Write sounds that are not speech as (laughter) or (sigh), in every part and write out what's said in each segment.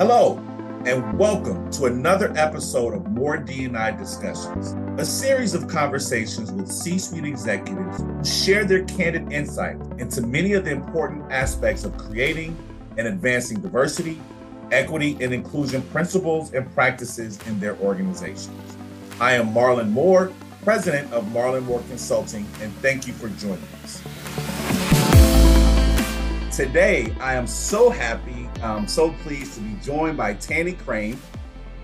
Hello, and welcome to another episode of More D&I Discussions, a series of conversations with C-suite executives who share their candid insight into many of the important aspects of creating and advancing diversity, equity, and inclusion principles and practices in their organizations. I am Marlon Moore, president of Marlon Moore Consulting, and thank you for joining us. Today, I am so happy I'm so pleased to be joined by Tanny Crane,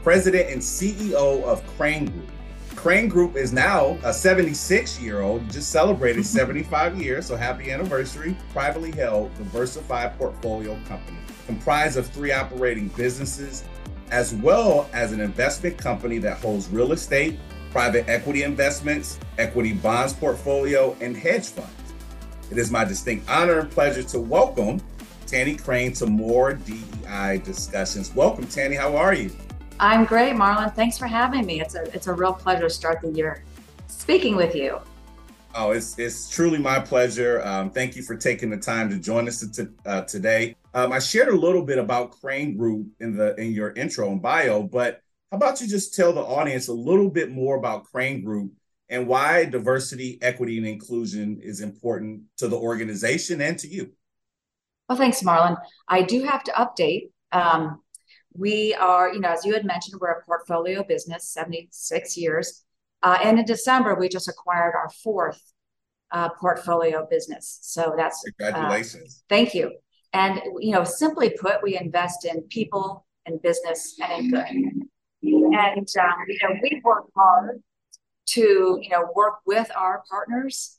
President and CEO of Crane Group. Crane Group is now a 76 year old, just celebrated (laughs) 75 years, so happy anniversary. Privately held, diversified portfolio company comprised of three operating businesses, as well as an investment company that holds real estate, private equity investments, equity bonds portfolio, and hedge funds. It is my distinct honor and pleasure to welcome Tanny Crane to more DEI discussions. Welcome, Tanny. How are you? I'm great, Marlon. Thanks for having me. It's a it's a real pleasure to start the year speaking with you. Oh, it's it's truly my pleasure. Um, thank you for taking the time to join us to, uh, today. Um, I shared a little bit about Crane Group in the in your intro and bio, but how about you just tell the audience a little bit more about Crane Group and why diversity, equity, and inclusion is important to the organization and to you? Well, thanks, Marlon. I do have to update. Um, we are, you know, as you had mentioned, we're a portfolio business, 76 years. Uh, and in December, we just acquired our fourth uh, portfolio business. So that's uh, congratulations. Uh, thank you. And you know, simply put, we invest in people and business and in good. And um, you know, we work hard to you know work with our partners,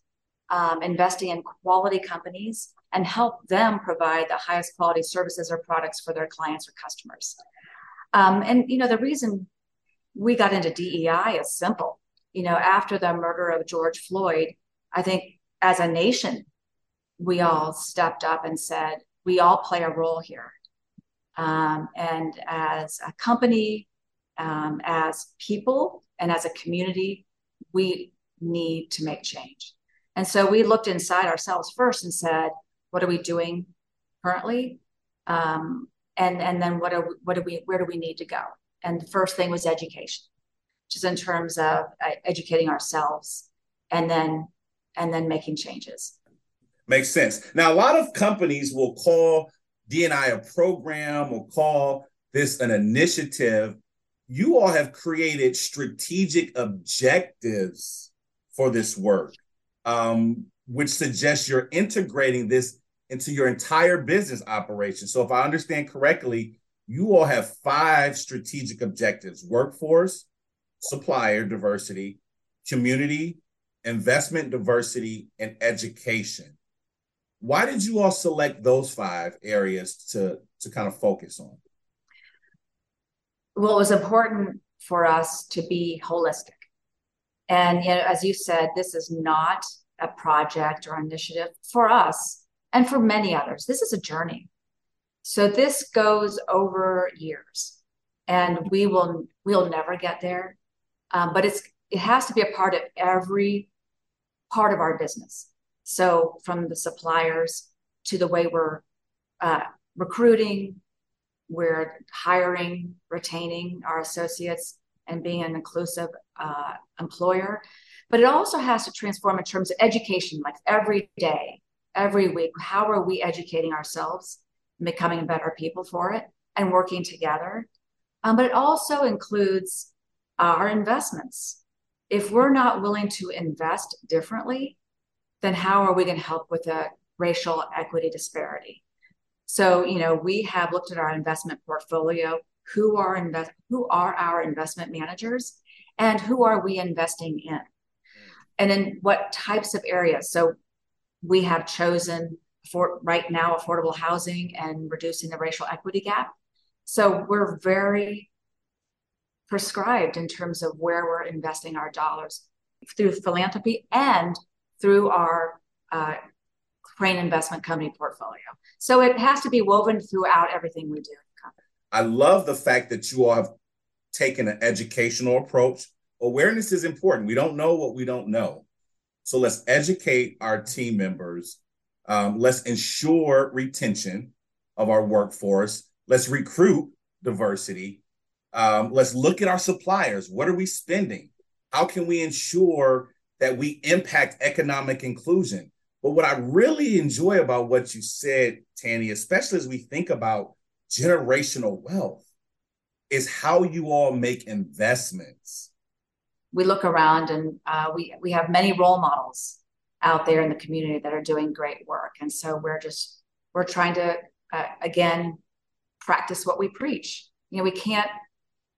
um, investing in quality companies and help them provide the highest quality services or products for their clients or customers. Um, and you know, the reason we got into DEI is simple. You know, after the murder of George Floyd, I think as a nation, we all stepped up and said, we all play a role here. Um, and as a company, um, as people, and as a community, we need to make change. And so we looked inside ourselves first and said, what are we doing currently? Um, and and then what are what do we where do we need to go? And the first thing was education just in terms of uh, educating ourselves and then and then making changes. Makes sense. Now a lot of companies will call dni a program or call this an initiative. You all have created strategic objectives for this work um, which suggests you're integrating this into your entire business operation. So, if I understand correctly, you all have five strategic objectives workforce, supplier diversity, community, investment diversity, and education. Why did you all select those five areas to, to kind of focus on? Well, it was important for us to be holistic. And you know, as you said, this is not a project or initiative for us and for many others. This is a journey. So this goes over years, and we will we'll never get there. Um, but it's it has to be a part of every part of our business. So from the suppliers to the way we're uh, recruiting, we're hiring, retaining our associates, and being an inclusive uh, employer. But it also has to transform in terms of education, like every day, every week. How are we educating ourselves, becoming better people for it, and working together? Um, but it also includes our investments. If we're not willing to invest differently, then how are we going to help with the racial equity disparity? So, you know, we have looked at our investment portfolio. Who are invest who are our investment managers and who are we investing in? and in what types of areas. So we have chosen for right now affordable housing and reducing the racial equity gap. So we're very prescribed in terms of where we're investing our dollars through philanthropy and through our uh, Crane Investment Company portfolio. So it has to be woven throughout everything we do. I love the fact that you all have taken an educational approach awareness is important. We don't know what we don't know. So let's educate our team members. Um, let's ensure retention of our workforce. Let's recruit diversity, um, let's look at our suppliers. What are we spending? How can we ensure that we impact economic inclusion? But what I really enjoy about what you said, Tanny, especially as we think about generational wealth, is how you all make investments. We look around and uh, we we have many role models out there in the community that are doing great work, and so we're just we're trying to uh, again practice what we preach. You know, we can't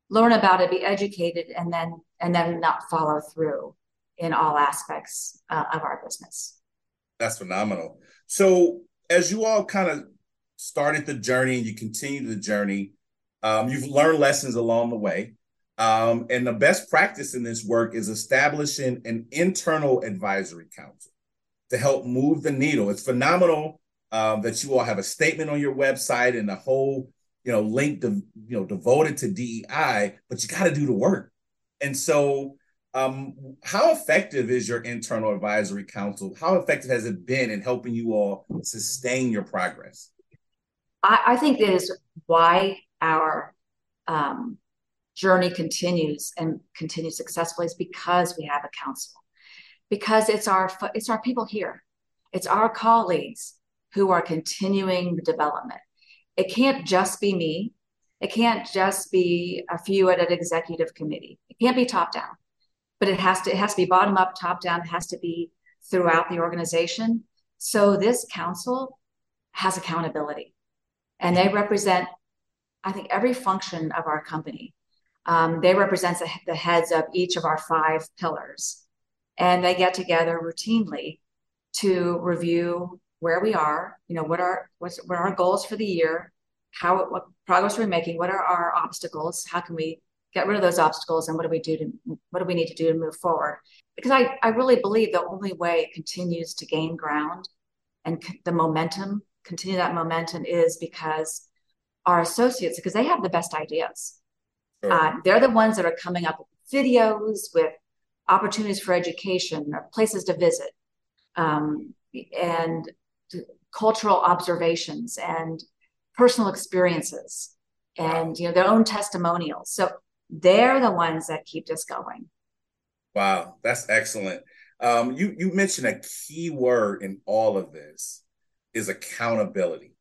learn about it, be educated, and then and then not follow through in all aspects uh, of our business. That's phenomenal. So, as you all kind of started the journey and you continue the journey, um, you've learned lessons along the way. Um, and the best practice in this work is establishing an internal advisory council to help move the needle. It's phenomenal um, that you all have a statement on your website and a whole, you know, link to, you know, devoted to DEI, but you got to do the work. And so, um, how effective is your internal advisory council? How effective has it been in helping you all sustain your progress? I, I think that is why our um, journey continues and continues successfully is because we have a council, because it's our it's our people here, it's our colleagues who are continuing the development. It can't just be me. It can't just be a few at an executive committee. It can't be top down but it has to it has to be bottom up, top down. It has to be throughout the organization. So this council has accountability, and they represent, I think, every function of our company. Um, they represent the, the heads of each of our five pillars, and they get together routinely to review where we are. You know, what are what's what are our goals for the year? How what progress we're making? What are our obstacles? How can we get rid of those obstacles and what do we do to what do we need to do to move forward because i, I really believe the only way it continues to gain ground and the momentum continue that momentum is because our associates because they have the best ideas sure. uh, they're the ones that are coming up with videos with opportunities for education or places to visit um, and cultural observations and personal experiences and you know their own testimonials so they're the ones that keep us going. Wow, that's excellent. Um, you you mentioned a key word in all of this is accountability.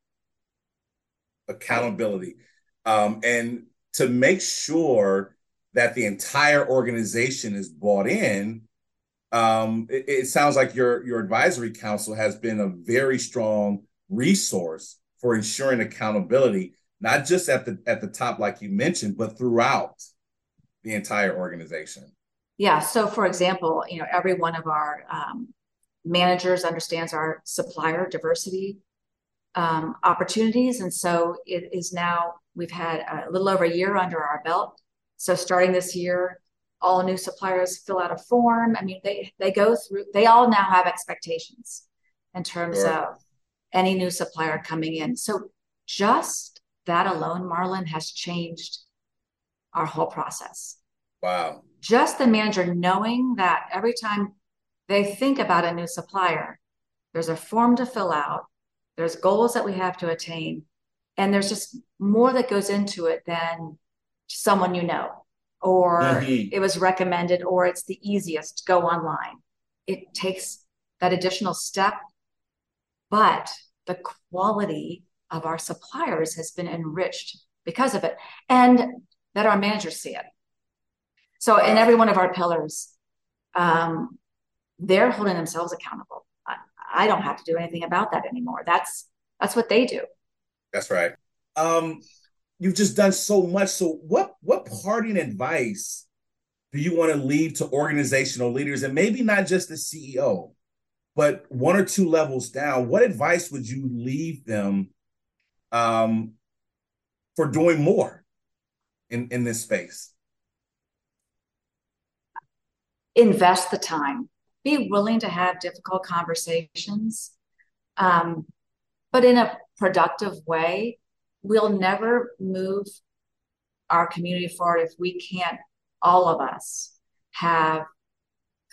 Accountability, um, and to make sure that the entire organization is bought in. Um, it, it sounds like your your advisory council has been a very strong resource for ensuring accountability, not just at the at the top, like you mentioned, but throughout the entire organization? Yeah. So, for example, you know, every one of our um, managers understands our supplier diversity um, opportunities, and so it is now we've had a little over a year under our belt. So, starting this year, all new suppliers fill out a form. I mean, they they go through. They all now have expectations in terms sure. of any new supplier coming in. So, just that alone, Marlon, has changed our whole process. Wow. Just the manager knowing that every time they think about a new supplier, there's a form to fill out, there's goals that we have to attain, and there's just more that goes into it than someone you know, or mm-hmm. it was recommended, or it's the easiest to go online. It takes that additional step, but the quality of our suppliers has been enriched because of it. And that our managers see it. So in every one of our pillars, um, they're holding themselves accountable. I, I, don't have to do anything about that anymore. That's that's what they do. That's right. Um, you've just done so much. So what what parting advice do you want to leave to organizational leaders and maybe not just the CEO, but one or two levels down? What advice would you leave them um, for doing more in, in this space? invest the time, be willing to have difficult conversations, um, but in a productive way. We'll never move our community forward if we can't, all of us, have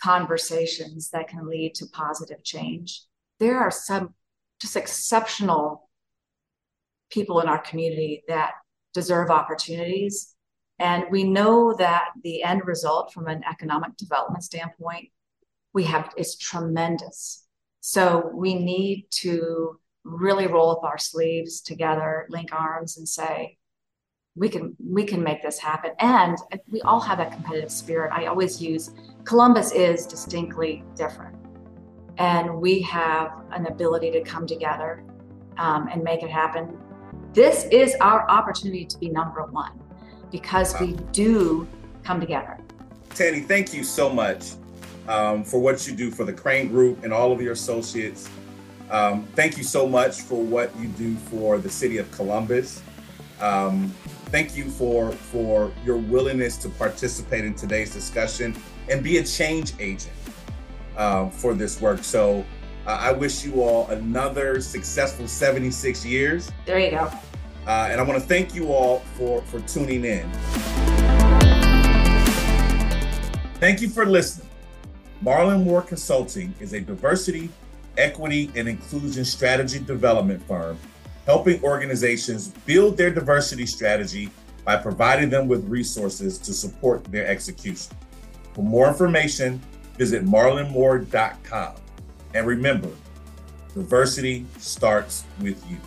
conversations that can lead to positive change. There are some just exceptional people in our community that deserve opportunities. And we know that the end result from an economic development standpoint, we have is tremendous. So we need to really roll up our sleeves together, link arms, and say, we can we can make this happen. And we all have that competitive spirit. I always use Columbus is distinctly different, and we have an ability to come together um, and make it happen. This is our opportunity to be number one because wow. we do come together. Tanny, thank you so much um, for what you do for the Crane Group and all of your associates. Um, thank you so much for what you do for the city of Columbus. Um, thank you for for your willingness to participate in today's discussion and be a change agent uh, for this work. So uh, I wish you all another successful 76 years. There you go. Uh, and I want to thank you all for for tuning in. Thank you for listening. Marlon Moore Consulting is a diversity equity, and inclusion strategy development firm, helping organizations build their diversity strategy by providing them with resources to support their execution. For more information, visit marlonmoore.com. And remember, diversity starts with you.